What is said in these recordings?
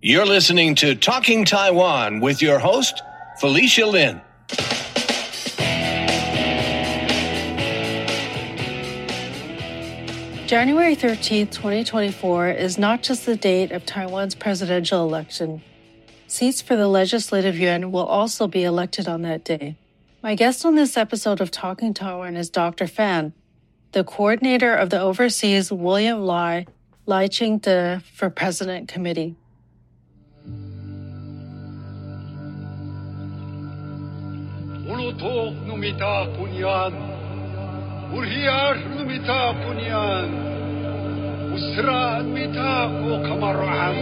You're listening to Talking Taiwan with your host, Felicia Lin. January 13, 2024 is not just the date of Taiwan's presidential election. Seats for the Legislative Yuan will also be elected on that day. My guest on this episode of Talking Taiwan is Dr. Fan, the coordinator of the Overseas William Lai Lai Ching-te for President Committee. Unutok numita punyan, urhiar numita punyan, usra numita ko kamaran.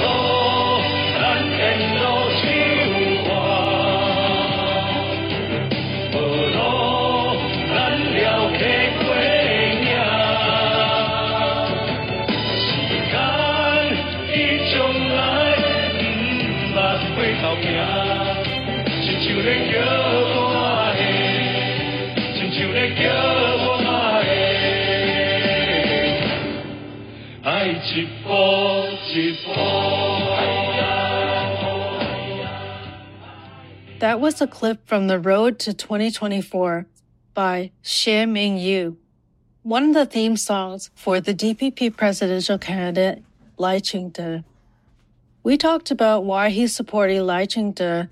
Oh, dan kendo That was a clip from The Road to 2024 by Xie Ming Yu, one of the theme songs for the DPP presidential candidate Lai Ching-te. We talked about why he's supporting Lai Ching-te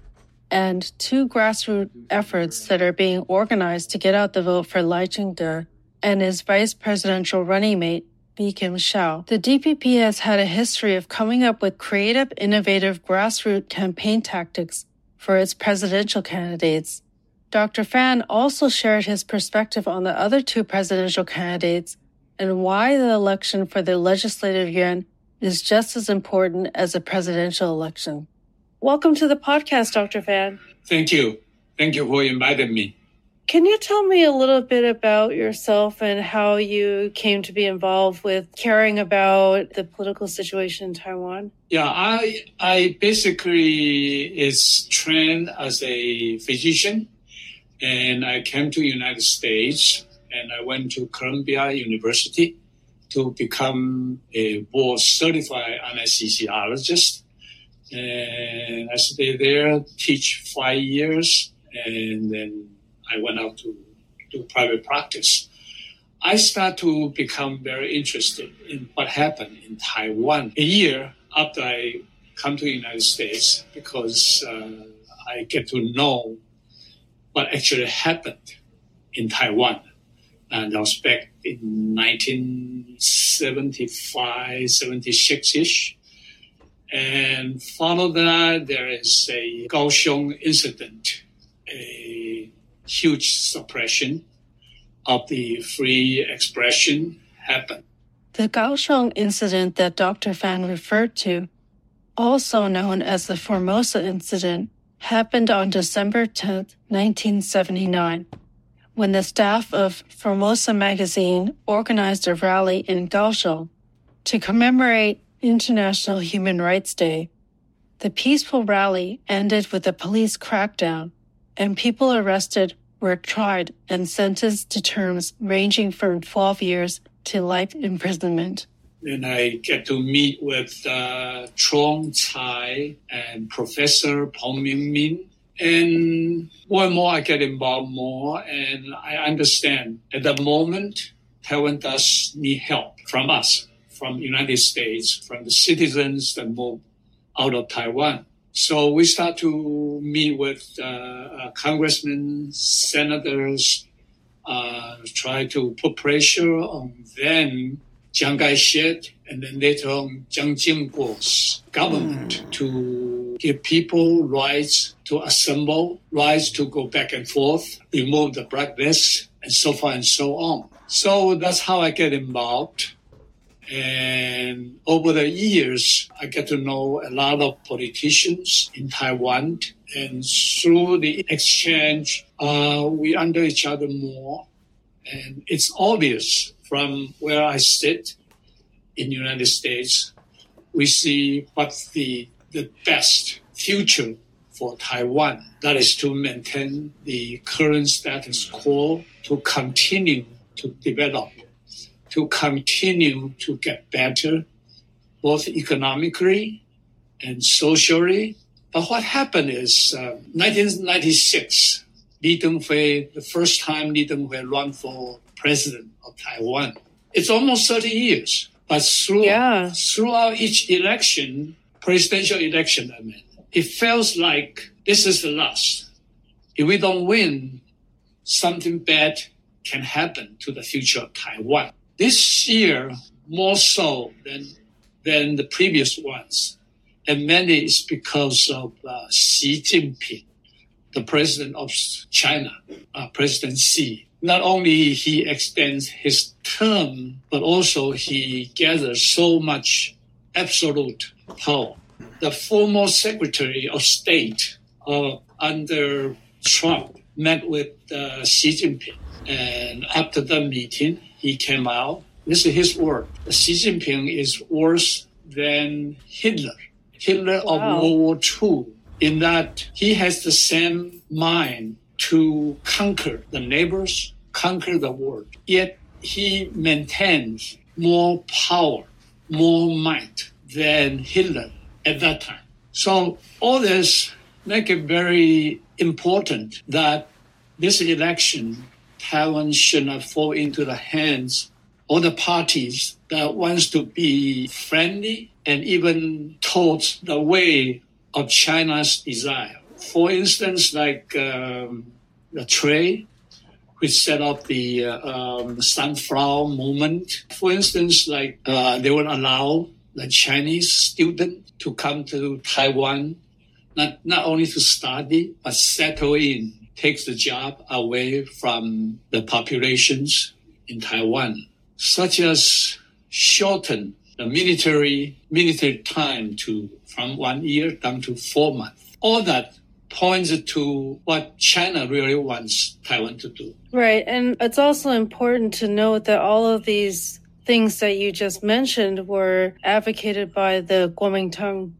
and two grassroots efforts that are being organized to get out the vote for Lai Ching-te and his vice presidential running mate, Bi-khim Hsiao. The DPP has had a history of coming up with creative, innovative grassroots campaign tactics for its presidential candidates. Dr. Fan also shared his perspective on the other two presidential candidates and why the election for the legislative yuan is just as important as a presidential election. Welcome to the podcast, Dr. Fan. Thank you. Thank you for inviting me. Can you tell me a little bit about yourself and how you came to be involved with caring about the political situation in Taiwan? Yeah, I I basically is trained as a physician, and I came to United States and I went to Columbia University to become a board certified anesthesiologist. And I stayed there, teach five years, and then I went out to do private practice. I start to become very interested in what happened in Taiwan a year after I come to the United States because uh, I get to know what actually happened in Taiwan. And I was back in 1975, 76 ish. And follow that, there is a Kaohsiung incident, a huge suppression of the free expression happened. The Kaohsiung incident that Dr. Fan referred to, also known as the Formosa incident, happened on December 10, 1979, when the staff of Formosa magazine organized a rally in Kaohsiung to commemorate International Human Rights Day. The peaceful rally ended with a police crackdown, and people arrested were tried and sentenced to terms ranging from 12 years to life imprisonment. And I get to meet with uh, Trong and Professor Peng Ming-min. And more and more I get involved more and I understand at the moment Taiwan does need help from us, from United States, from the citizens that move out of Taiwan. So we start to meet with uh, uh, congressmen, senators, uh, try to put pressure on them, Chiang Kai-shek, and then later on Chiang Ching-kuo's government to give people rights to assemble, rights to go back and forth, remove the blacklist, and so far and so on. So that's how I get involved. And over the years, I get to know a lot of politicians in Taiwan. And through the exchange, uh, we under each other more. And it's obvious from where I sit in the United States, we see what's the, the best future for Taiwan. That is to maintain the current status quo, to continue to develop to continue to get better, both economically and socially. But what happened is uh, 1996, Li Denghui, the first time Li Denghui ran for president of Taiwan. It's almost 30 years. But through, Yeah. throughout each election, presidential election, I mean, it feels like this is the last. If we don't win, something bad can happen to the future of Taiwan. This year, more so than, than the previous ones, and mainly it's because of uh, Xi Jinping, the president of China, uh, President Xi. Not only he extends his term, but also he gathers so much absolute power. The former Secretary of State uh, under Trump met with uh, Xi Jinping, and after the meeting, he came out. This is his word. Xi Jinping is worse than Hitler. Hitler Wow. of World War II, in that he has the same mind to conquer the neighbors, conquer the world. Yet he maintains more power, more might than Hitler at that time. So all this make it very important that this election, Taiwan should not fall into the hands of the parties that wants to be friendly and even towards the way of China's desire. For instance, like um, the trade, which set up the uh, um, sunflower movement. For instance, like uh, they would allow the Chinese student to come to Taiwan, not not only to study but settle in, takes the job away from the populations in Taiwan, such as shorten the military military time to from one year down to four months. All that points to what China really wants Taiwan to do. Right. And it's also important to note that all of these things that you just mentioned were advocated by the Kuomintang,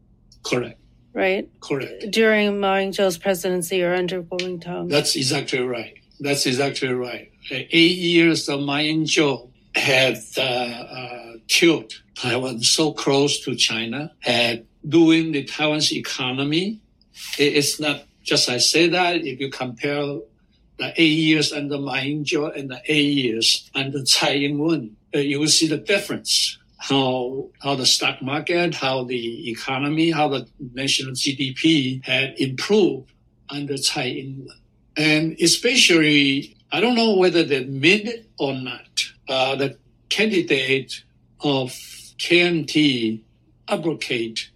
Correct. Right? Correct. During Ma Ying-jeou's presidency or under Kuomintang. That's exactly right. That's exactly right. Eight years of Ma Ying-jeou had uh, uh, killed Taiwan so close to China, had doing the Taiwan's economy. It- It's not just I say that. If you compare the eight years under Ma Ying-jeou and the eight years under Tsai Ing-wen, uh, you will see the difference. How how the stock market, how the economy, how the national GDP had improved under Tsai Ing-wen and especially I don't know whether they mean it or not. Uh, the candidate of KMT abrogate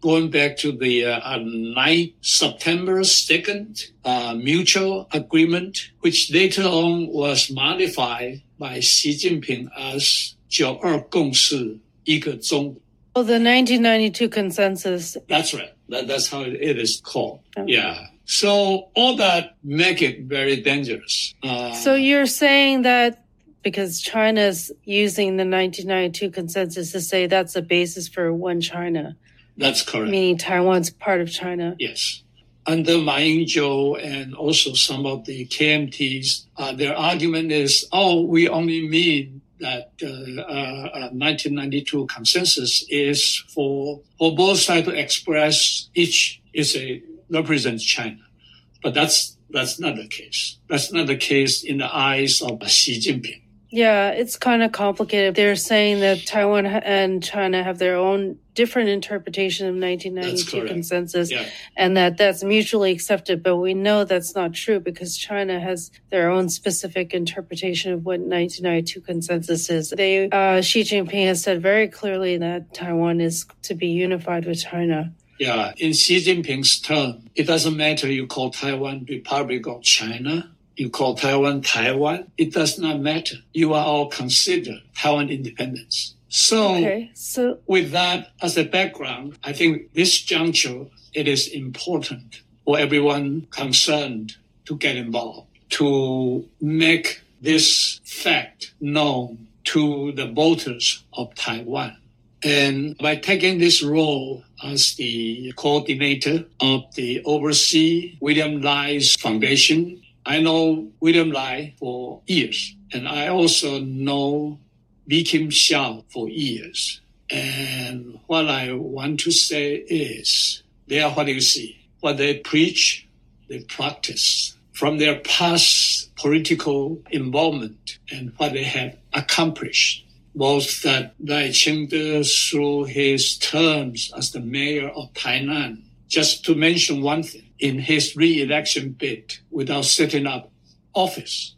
going back to the uh, uh, 9th September 2nd uh, mutual agreement, which later on was modified by Xi Jinping as 九二共识一个中国 Oh, the 1992 consensus. That's right. That, that's how it is called. Okay. Yeah. So all that make it very dangerous. Uh, So you're saying that because China's using the 1992 consensus to say that's the basis for one China, that's correct. meaning Taiwan's part of China. Yes. Under Ma Ying-jeou and also some of the KMTs, uh, their argument is, oh, we only mean that uh, uh, uh, 1992 consensus is for, for both sides to express each is a represents China. But that's that's not the case. That's not the case in the eyes of Xi Jinping. Yeah, it's kind of complicated. They're saying that Taiwan and China have their own different interpretation of 1992 consensus Yeah. and that that's mutually accepted, but we know that's not true because China has their own specific interpretation of what 1992 consensus is. They uh, Xi Jinping has said very clearly that Taiwan is to be unified with China. Yeah, in Xi Jinping's term, it doesn't matter you call Taiwan Republic of China, you call Taiwan Taiwan, it does not matter. You are all considered Taiwan independence. So Okay, so with that as a background, I think this juncture, it is important for everyone concerned to get involved, to make this fact known to the voters of Taiwan. And by taking this role as the coordinator of the Overseas William Lai's Foundation, I know William Lai for years, and I also know Bi-khim Hsiao for years. And what I want to say is they are what you see. What they preach, they practice. From their past political involvement and what they have accomplished was that Lai Ching-te, through his terms as the mayor of Tainan, just to mention one thing, in his re-election bid without setting up office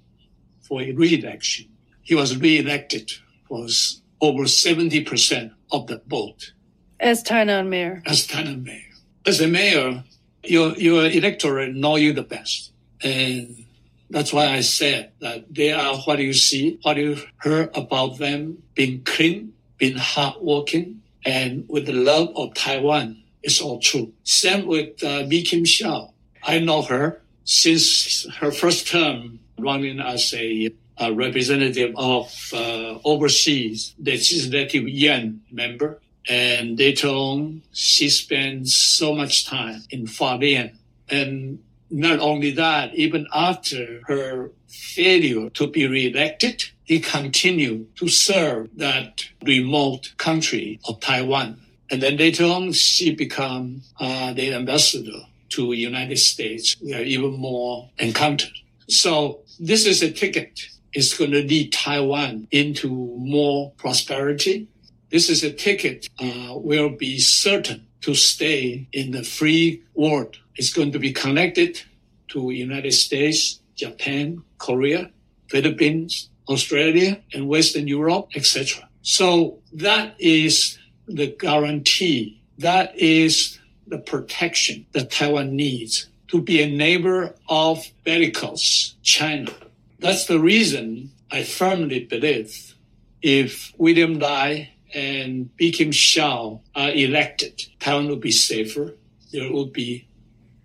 for a re-election, he was re-elected, was over 70% of the vote As Tainan mayor. as Tainan mayor. As a mayor, your, your electorate know you the best. And that's why I said that they are what you see, what you heard about them being clean, being hardworking, and with the love of Taiwan. It's all true. Same with uh, Bi-khim Hsiao. I know her since her first term running as a, a representative of uh, overseas the legislative Yuan member. And later on, she spent so much time in Hualien. And not only that, even after her failure to be reelected, he continued to serve that remote country of Taiwan. And then later on, she become uh, the ambassador to United States. We are even more encountered. So this is a ticket. It's going to lead Taiwan into more prosperity. This is a ticket uh, will be certain to stay in the free world. It's going to be connected to United States, Japan, Korea, Philippines, Australia, and Western Europe, etc. So that is the guarantee. That is the protection that Taiwan needs to be a neighbor of bellicose China. That's the reason I firmly believe if William Lai and Bi-khim Hsiao are elected, Taiwan will be safer. There will be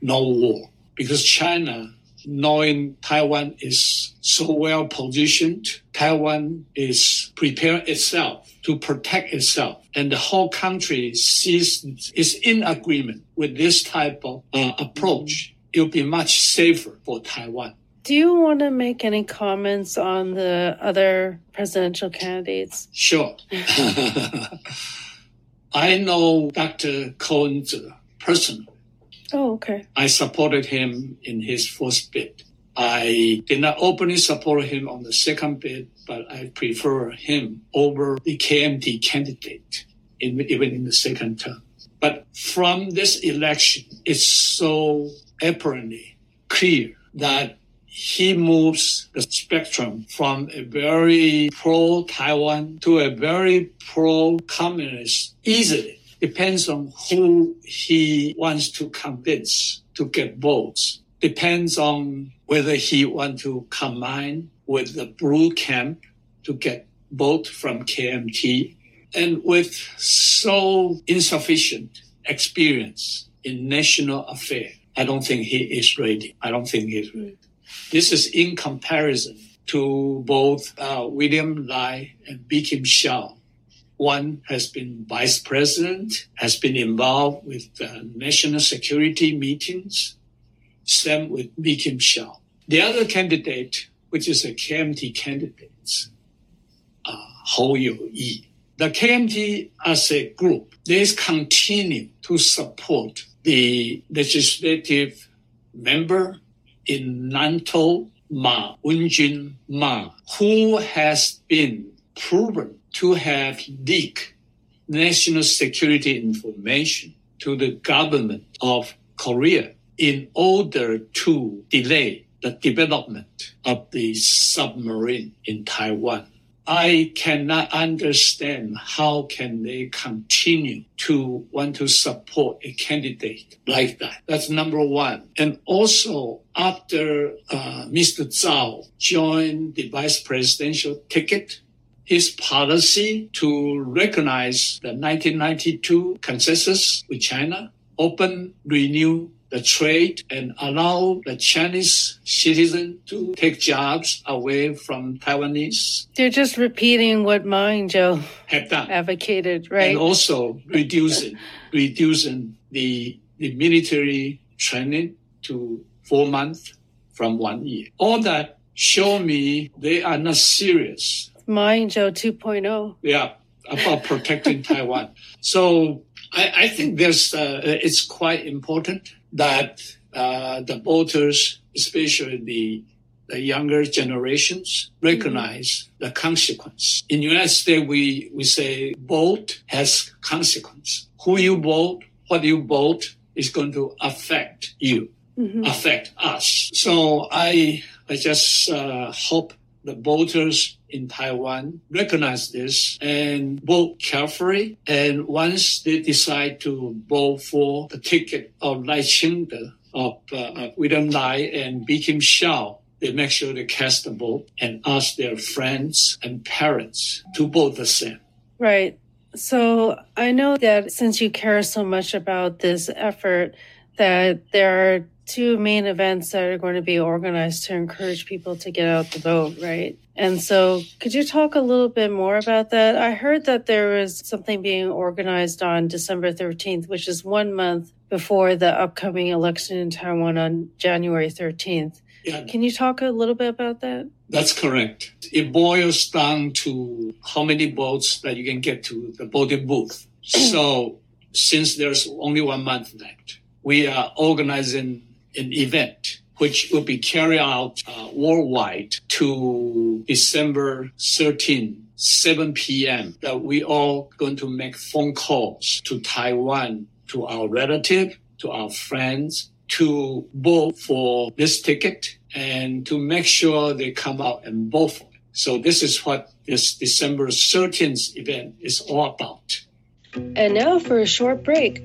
no war because China, knowing Taiwan is so well positioned, Taiwan is prepared itself to protect itself, and the whole country sees is in agreement with this type of uh, approach. It will be much safer for Taiwan. Do you want to make any comments on the other presidential candidates? Sure. I know Dr. Cohen personally. Oh, okay. I supported him in his first bid. I did not openly support him on the second bid, but I prefer him over the KMT candidate, in, even in the second term. But from this election, it's so apparently clear that he moves the spectrum from a very pro Taiwan to a very pro communist easily. Depends on who he wants to convince to get votes. Depends on whether he want to combine with the blue camp to get vote from KMT. And with so insufficient experience in national affair, I don't think he is ready. I don't think he's ready. This is in comparison to both uh, William Lai and Bi-khim Hsiao. One has been vice president, has been involved with uh, national security meetings. Same with Bi-khim. The other candidate, which is a KMT candidate, uh, Hou You-yi. The KMT as a group, they continue to support the legislative member in Nantou, Ma, Wenjun Ma, who has been proven to have leaked national security information to the government of Korea in order to delay the development of the submarine in Taiwan. I cannot understand how can they continue to want to support a candidate like that. That's number one. And also after uh, Mr. Zhao joined the vice presidential ticket, his policy to recognize the 1992 consensus with China, open, renew the trade and allow the Chinese citizen to take jobs away from Taiwanese They're just repeating what Ma Ying-jeou have done. advocated, right? And also reducing reducing the the military training to four months from one year. All that show me they are not serious. Ma Ying-jeou 2.0. Yeah, about protecting Taiwan. So I, I think there's uh, it's quite important that uh, the voters, especially the the younger generations, recognize the consequence. In the United States, we, we say vote has consequence. Who you vote, what you vote is going to affect you, affect us. So I, I just uh, hope the voters in Taiwan recognize this and vote carefully. And once they decide to vote for the ticket of Lai Ching-te, of uh, William Lai and Bi-khim Hsiao, they make sure they cast the vote and ask their friends and parents to vote the same. Right. So I know that since you care so much about this effort, that there are two main events that are going to be organized to encourage people to get out the vote, right? And so could you talk a little bit more about that? I heard that there was something being organized on December 13th, which is one month before the upcoming election in Taiwan on January 13th. Yeah, Can you talk a little bit about that? that's correct. It boils down to how many votes that you can get to the voting booth. so since there's only one month left, we are organizing an event which will be carried out uh, worldwide to December 13, 7 p.m. That we all going to make phone calls to Taiwan, to our relative, to our friends, to vote for this ticket and to make sure they come out and vote for it. So this is what this December 13th event is all about. And now for a short break.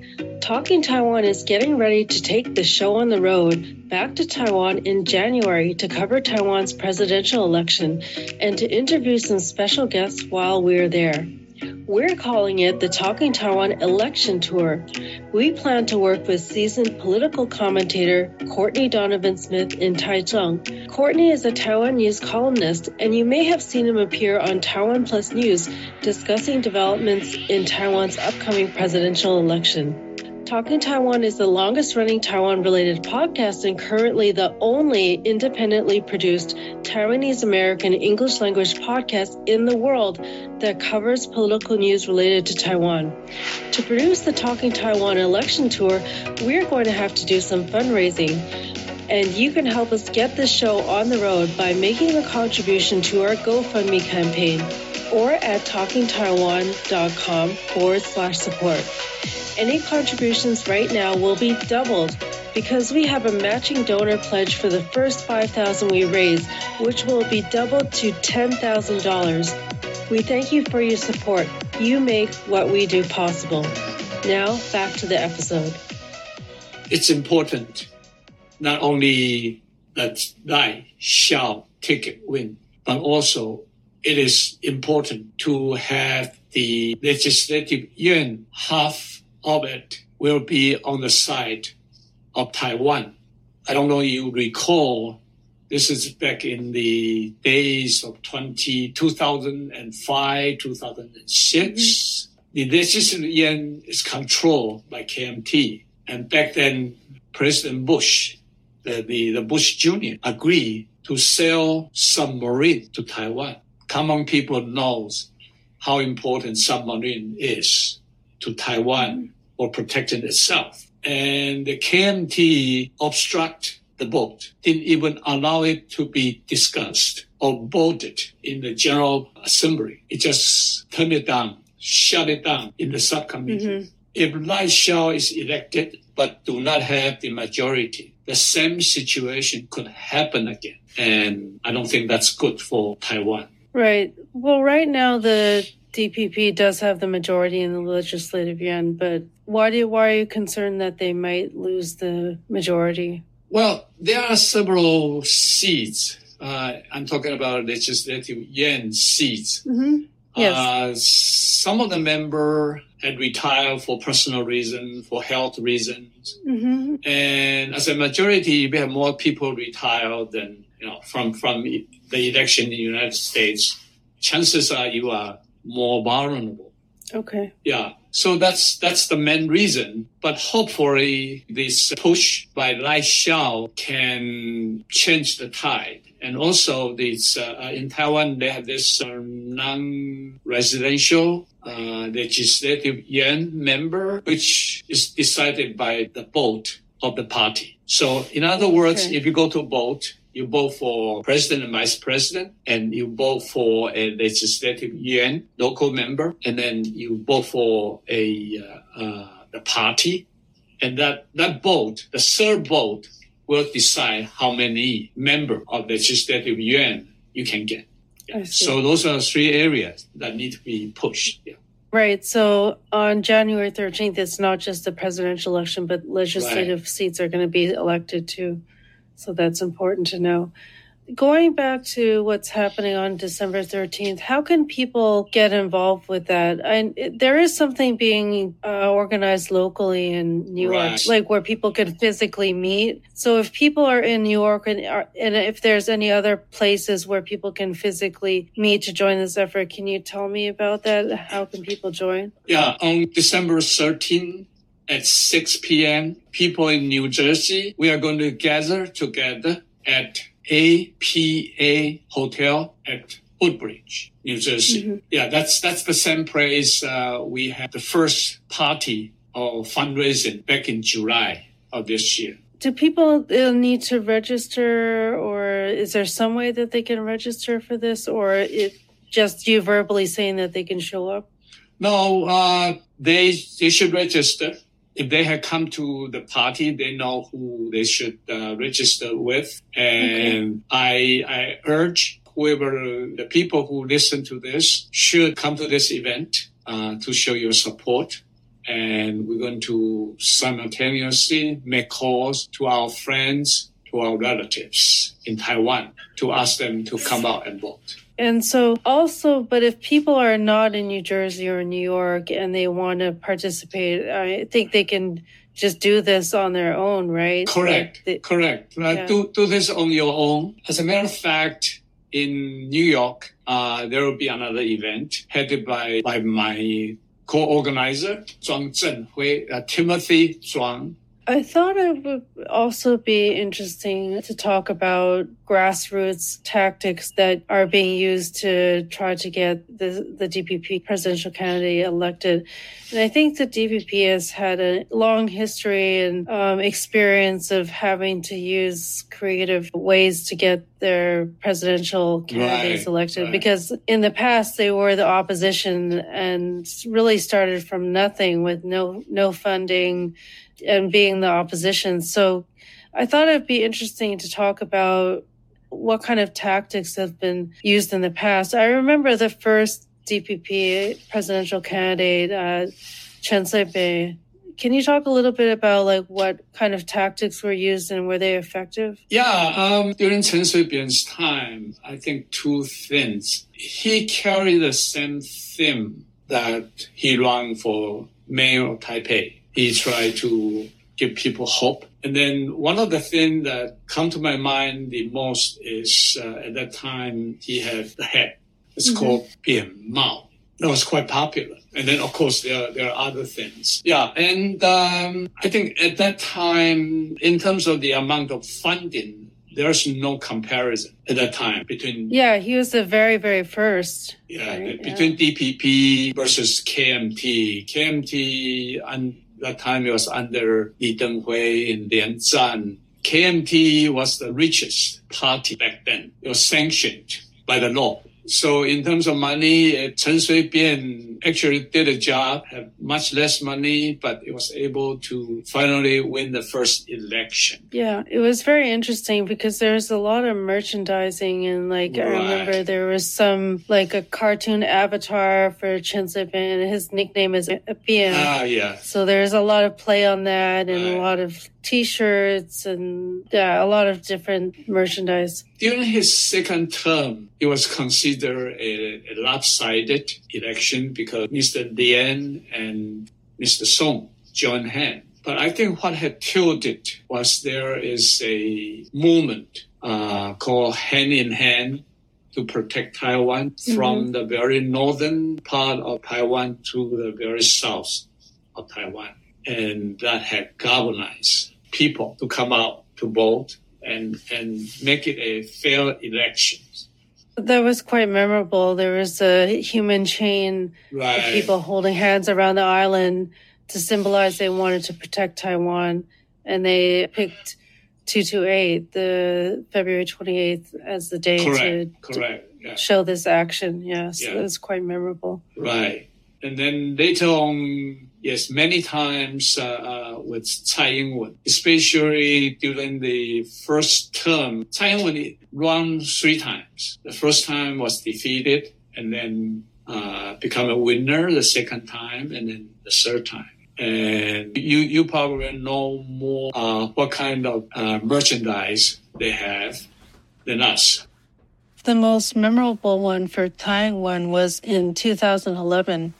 Talking Taiwan is getting ready to take the show on the road back to Taiwan in January to cover Taiwan's presidential election and to interview some special guests while we're there. We're calling it the Talking Taiwan Election Tour. We plan to work with seasoned political commentator Courtney Donovan Smith in Taichung. Courtney is a Taiwan news columnist, and you may have seen him appear on Taiwan Plus News discussing developments in Taiwan's upcoming presidential election. Talking Taiwan is the longest running Taiwan related podcast and currently the only independently produced Taiwanese American English language podcast in the world that covers political news related to Taiwan. To produce the Talking Taiwan election tour, we're going to have to do some fundraising. And you can help us get this show on the road by making a contribution to our GoFundMe campaign or at talkingtaiwan.com forward slash support. Any contributions right now will be doubled because we have a matching donor pledge for the first 5000 we raise, which will be doubled to $10,000. We thank you for your support. You make what we do possible. Now, back to the episode. It's important not only that Lai shall take it win, but also it is important to have the legislative yuan half of it will be on the side of Taiwan. I don't know if you recall, this is back in the days of 20, 2005, 2006. Mm-hmm. The legislative yuan is controlled by KMT. And back then, President Bush, the, the, the Bush Jr. agreed to sell submarine to Taiwan. Common people knows how important submarine is to Taiwan for protecting itself. And the KMT obstruct the vote, didn't even allow it to be discussed or voted in the General Assembly. It just turned it down, shut it down in the subcommittee. Mm-hmm. If Lai Xiao is elected but do not have the majority, the same situation could happen again. And I don't think that's good for Taiwan. Right. Well, right now the DPP does have the majority in the legislative yuan, but why do why are you concerned that they might lose the majority? Well, there are several seats. Uh, I'm talking about legislative yuan seats. Mm-hmm. Yes. Uh, some of the member had retired for personal reasons, for health reasons. mm-hmm. And as a majority, we have more people retired than, you know, from, from the election in the United States. Chances are you are more vulnerable. Okay. Yeah. So that's that's the main reason. But hopefully, this push by Lai Xiao can change the tide. And also, this uh, in Taiwan they have this uh, non-residential uh, legislative yuan member, which is decided by the vote of the party. So, in other words, Okay. if you go to vote, you vote for president and vice president, and you vote for a legislative yuan local member, and then you vote for a uh, uh, the party, and that that vote, the third vote, will decide how many member of legislative yuan you can get. So those are three areas that need to be pushed. Yeah. Right. So on January 13th, it's not just the presidential election, but legislative seats are going to be elected too. So that's important to know. Going back to what's happening on December 13th, how can people get involved with that? It- there is something being uh, organized locally in New York, Right. like where people can physically meet. So if people are in New York and, are, and if there's any other places where people can physically meet to join this effort, can you tell me about that? How can people join? Yeah, on December 13 at 6 p.m., people in New Jersey, we are going to gather together at APA Hotel at Woodbridge, New Jersey. Yeah, that's that's the same place uh, we had the first party of fundraising back in July of this year. Do people need to register, or is there some way that they can register for this, or it just you verbally saying that they can show up? No, uh, they they should register. If they have come to the party, they know who they should uh, register with. And I I urge whoever the people who listen to this should come to this event uh, to show your support. And we're going to simultaneously make calls to our friends, to our relatives in Taiwan to ask them to come out and vote. And so, also, but if people are not in New Jersey or New York and they want to participate, I think they can just do this on their own, right? Correct. They- Correct. Uh, Yeah. do, do this on your own. As a matter of fact, in New York, uh, there will be another event headed by, by my co-organizer, Zhuang Zhenhui, uh, Timothy Zhuang. I thought it would also be interesting to talk about grassroots tactics that are being used to try to get the, the DPP presidential candidate elected. And I think the DPP has had a long history and um, experience of having to use creative ways to get their presidential candidates Right, elected right. because in the past they were the opposition and really started from nothing with no no funding and being the opposition. So I thought it'd be interesting to talk about what kind of tactics have been used in the past. I remember the first DPP presidential candidate, uh, Chen Shui-bian. Can you talk a little bit about like what kind of tactics were used and were they effective? Yeah, um, during Chen Shui-bian's time, I think two things. He carried the same theme that he ran for mayor of Taipei. He tried to give people hope. And then one of the things that come to my mind the most is uh, at that time he had the head. It's called Bian Mao. That was quite popular. And then, of course, there are, there are other things. Yeah. And um, I think at that time, in terms of the amount of funding, there's no comparison at that time between Yeah, he was the very, very first. yeah, Right, between DPP versus KMT. KMT, and that time it was under Li Denghui and Lian. KMT was the richest party back then. It was sanctioned by the law. So in terms of money, Chen Shui-bian actually did a job, had much less money, but it was able to finally win the first election. Yeah, it was very interesting because there's a lot of merchandising and like I remember there was some like a cartoon avatar for Chen Shui-bian and his nickname is Bian. Ah, yeah. So there's a lot of play on that and a lot of t-shirts and yeah, a lot of different merchandise. During his second term, it was considered a, a lopsided election because Mr. Lian and Mr. Song joined hands. But I think what had tilted was there is a movement uh, called Hand in Hand to protect Taiwan from the very northern part of Taiwan to the very south of Taiwan. And that had galvanized people to come out to vote and, and make it a fair election. That was quite memorable. There was a human chain Right. of people holding hands around the island to symbolize they wanted to protect Taiwan. And they picked 228, the February 28th, as the day to, Correct. to Correct. Yeah. show this action. Yes, Yeah. it was quite memorable. Right. And then later on, yes, many times uh, uh, with Tsai Ing-wen, especially during the first term, Tsai Ing-wen ran three times. The first time was defeated and then uh, become a winner the second time and then the third time. And you, you probably know more uh, what kind of uh, merchandise they have than us. The most memorable one for Taiwan was in 2011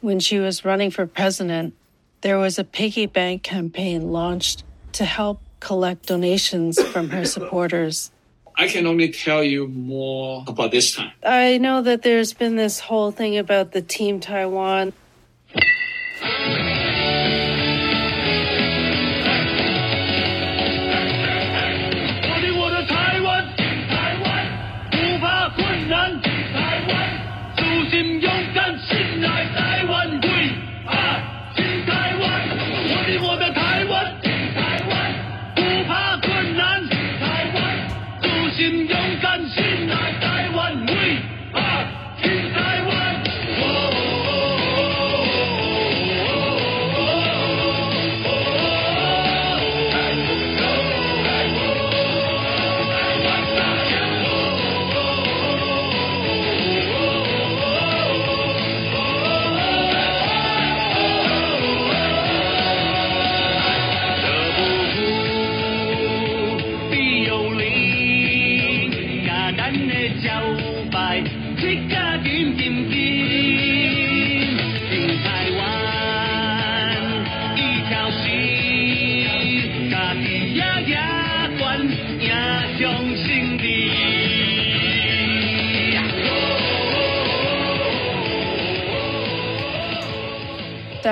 when she was running for president. There was a piggy bank campaign launched to help collect donations from her supporters. I can only tell you more about this time. I know that there's been this whole thing about the Team Taiwan. Gun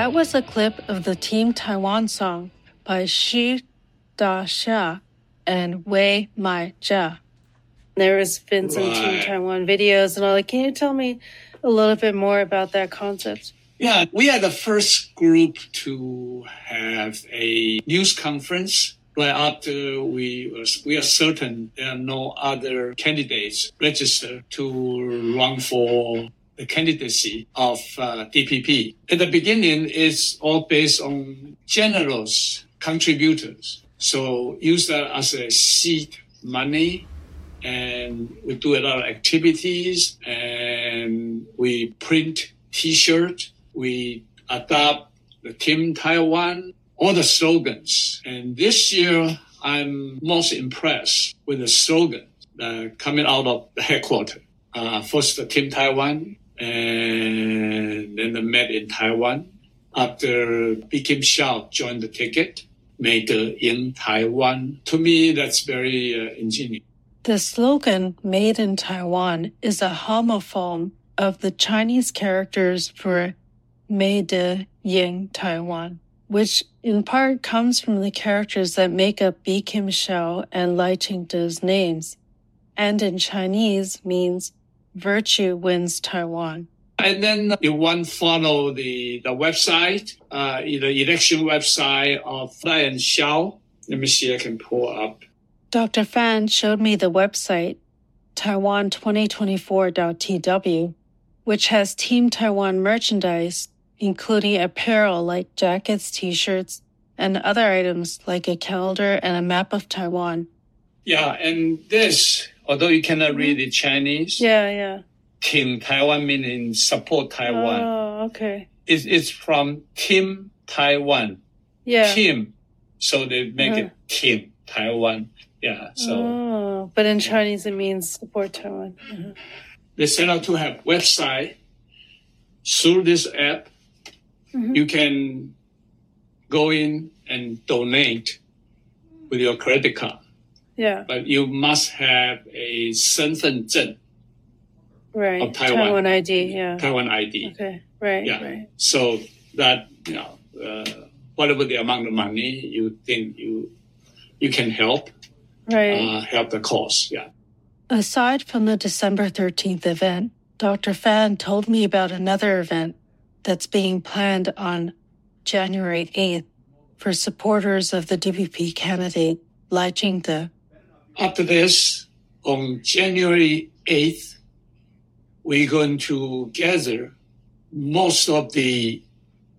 That was a clip of the Team Taiwan song by Xu Da-xia and Wei Mai Jia. There has been some Team Taiwan videos and all that. Can you tell me a little bit more about that concept? Yeah, we are the first group to have a news conference right after we was, we are certain there are no other candidates registered to run for the candidacy of uh, DPP. At the beginning, it's all based on generous contributors. So use that as a seed money and we do a lot of activities and we print t-shirt we adopt the team taiwan all the slogans and this year i'm most impressed with the slogan uh, coming out of the headquarters uh, first the team taiwan and then the met in taiwan. After B. Shao joined the ticket made in taiwan. To me that's very uh, ingenious The slogan Made in Taiwan is a homophone of the Chinese characters for Made in Taiwan, which in part comes from the characters that make up Bi-khim Hsiao and Lai Ching-te's names, and in Chinese means virtue wins Taiwan. And then you want follow the, the website, uh, the election website of and Xiao. Let me see, I can pull up. Dr. Fan showed me the website, taiwan2024.tw, which has Team Taiwan merchandise, including apparel like jackets, t-shirts, and other items like a calendar and a map of Taiwan. Yeah, and this, although you cannot read the Chinese, Yeah, yeah. Team Taiwan meaning support Taiwan. Oh, okay. It's, it's from Team Taiwan. Yeah. Team. So they make Uh. it Team Taiwan. Yeah, so Oh, but in Chinese it means support Taiwan. Mhm. they set out to have website. Through this app, Mhm. you can go in and donate with your credit card. Yeah. but you must have a 身份证 Right. Of Taiwan. Taiwan ID. Yeah. Taiwan ID. Okay. Right. Yeah. Right. So that you know, uh, whatever the amount of money you think you you can help, Right. uh, help the cause. Yeah. Aside from the December 13th event, Dr. Fan told me about another event that's being planned on January 8th for supporters of the DPP candidate Lai Ching-te. After this, on January 8th, we're going to gather most of the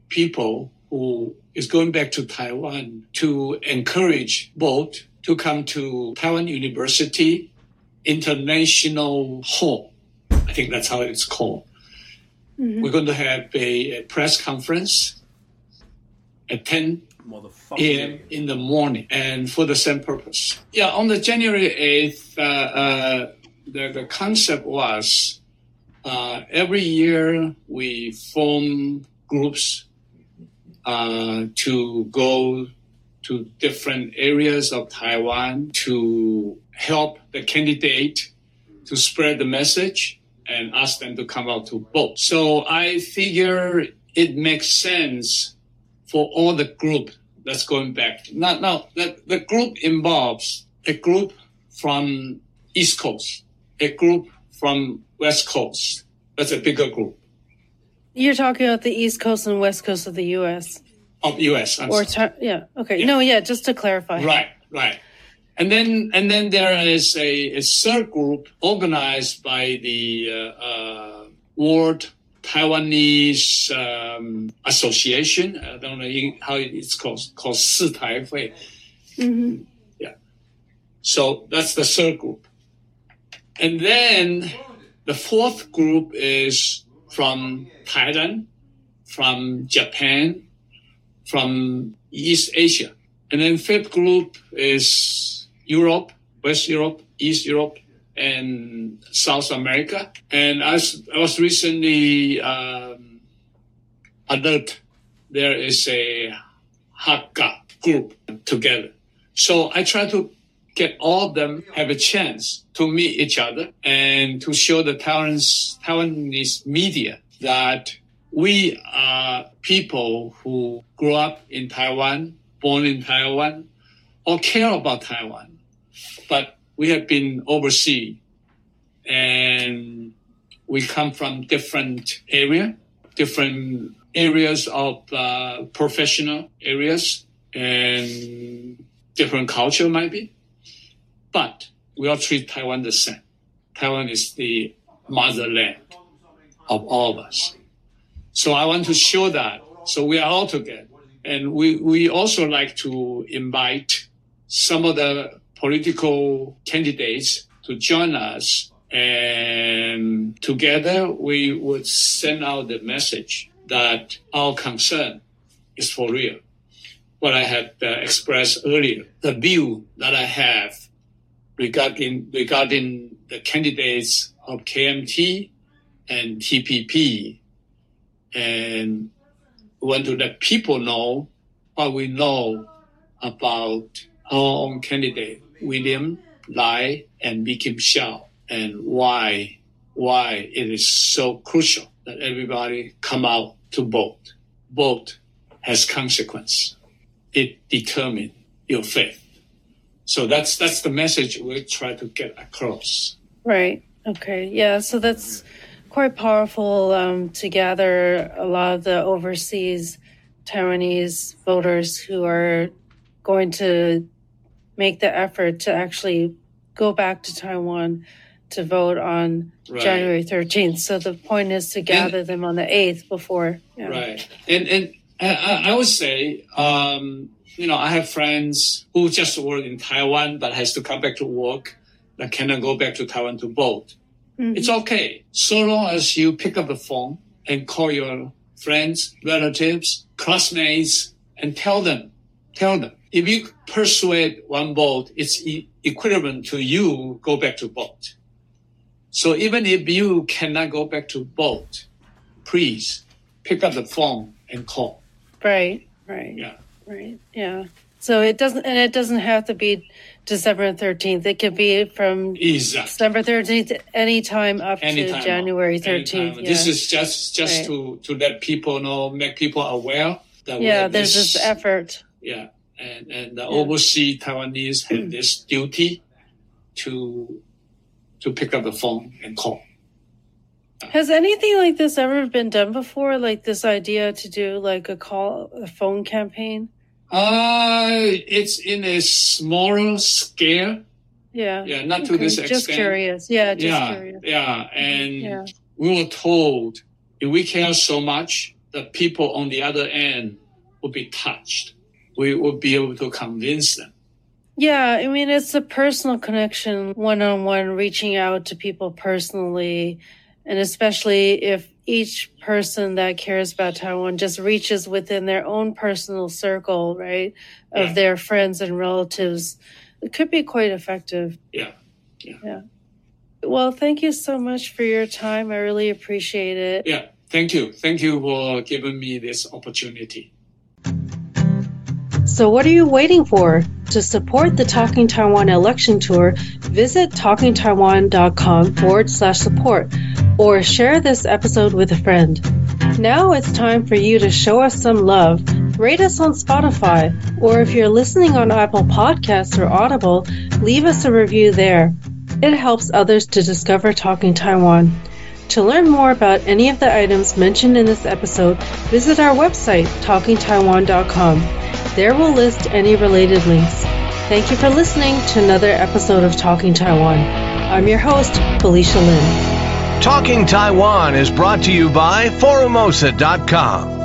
people who is going back to Taiwan to encourage both to come to Taiwan University International Hall. I think that's how it's called. Mm-hmm. We're going to have a, a press conference at 10 in the morning, and for the same purpose. Yeah, on the January 8th, uh, uh, the, the concept was uh, every year we form groups uh, to go to different areas of Taiwan to help the candidate to spread the message and ask them to come out to vote. So I figure it makes sense for all the group that's going back. Now, now the, the group involves a group from East Coast, a group from West Coast. That's a bigger group You're talking about the East Coast and West Coast of the U.S. of US. I'm Or sorry. ta- yeah. Okay. Yeah. No. Yeah. Just to clarify. Right, right. And then and then there is a, a third group organized by the uh, uh, World Taiwanese um, Association. I don't know how it's called, called Si Tai Mm-hmm. Yeah. So that's the third group. And then the fourth group is from Thailand, from Japan, from East Asia. And then fifth group is Europe, West Europe, East Europe, and South America. And I was, I was recently um, there is a Hakka group together. So I try to get all of them have a chance to meet each other and to show the Taiwanese, Taiwanese media that we are people who grew up in Taiwan, born in Taiwan, or care about Taiwan. But we have been overseas and we come from different area, different areas of uh, professional areas and different culture might be. But we all treat Taiwan the same. Taiwan is the motherland of all of us. So I want to show that. So we are all together. And we, we also like to invite some of the political candidates to join us. And together we would send out the message that our concern is for real. What I had uh, expressed earlier, the view that I have regarding regarding the candidates of KMT and TPP, and want to let people know what we know about our own candidate William Lai and Bi-khim Hsiao, and why why it is so crucial that everybody come out to vote. Vote has consequence. It determines your faith. So that's that's the message we try to get across. Right. Okay. Yeah. So that's quite powerful um, to gather a lot of the overseas Taiwanese voters who are going to make the effort to actually go back to Taiwan to vote on Right. January 13th. So the point is to gather them on the 8th before. Yeah. Right. And and I, I would say, um, you know, I have friends who just work in Taiwan but has to come back to work that cannot go back to Taiwan to vote. Mhm. It's okay so long as you pick up the phone and call your friends, relatives, classmates, and tell them, tell them. If you persuade one vote, it's e- equivalent to you go back to vote. So even if you cannot go back to vote, please pick up the phone and call. Right. Right. Yeah. Right. Yeah. So it doesn't, and it doesn't have to be December 13th. It could be from Exactly. December 13th anytime up Anytime. to January 13th. Anytime. Yeah. This is just just Right. to to let people know, make people aware that yeah, there's this effort. Yeah, and and the overseas Taiwanese have this duty to to pick up the phone and call. Has anything like this ever been done before? Like this idea to do like a call, a phone campaign? Uh it's in a smaller scale. Yeah. Yeah, not to Okay, this Just extent. curious. Yeah, just yeah, curious. yeah, and Yeah. we were told if we care so much, the people on the other end will be touched. We will be able to convince them. Yeah, I mean, it's a personal connection, one on one, reaching out to people personally. And especially if each person that cares about Taiwan just reaches within their own personal circle, right, of Yeah. their friends and relatives, it could be quite effective. Yeah. Yeah. Well, thank you so much for your time. I really appreciate it. Yeah, thank you. Thank you for giving me this opportunity. So, what are you waiting for? To support the Talking Taiwan election tour, visit talkingtaiwan.com forward slash support or share this episode with a friend. Now it's time for you to show us some love. Rate us on Spotify, or if you're listening on Apple Podcasts or Audible, leave us a review there. It helps others to discover Talking Taiwan. To learn more about any of the items mentioned in this episode, visit our website, talkingtaiwan.com. There we'll list any related links. Thank you for listening to another episode of Talking Taiwan. I'm your host, Felicia Lin. Talking Taiwan is brought to you by Forumosa.com.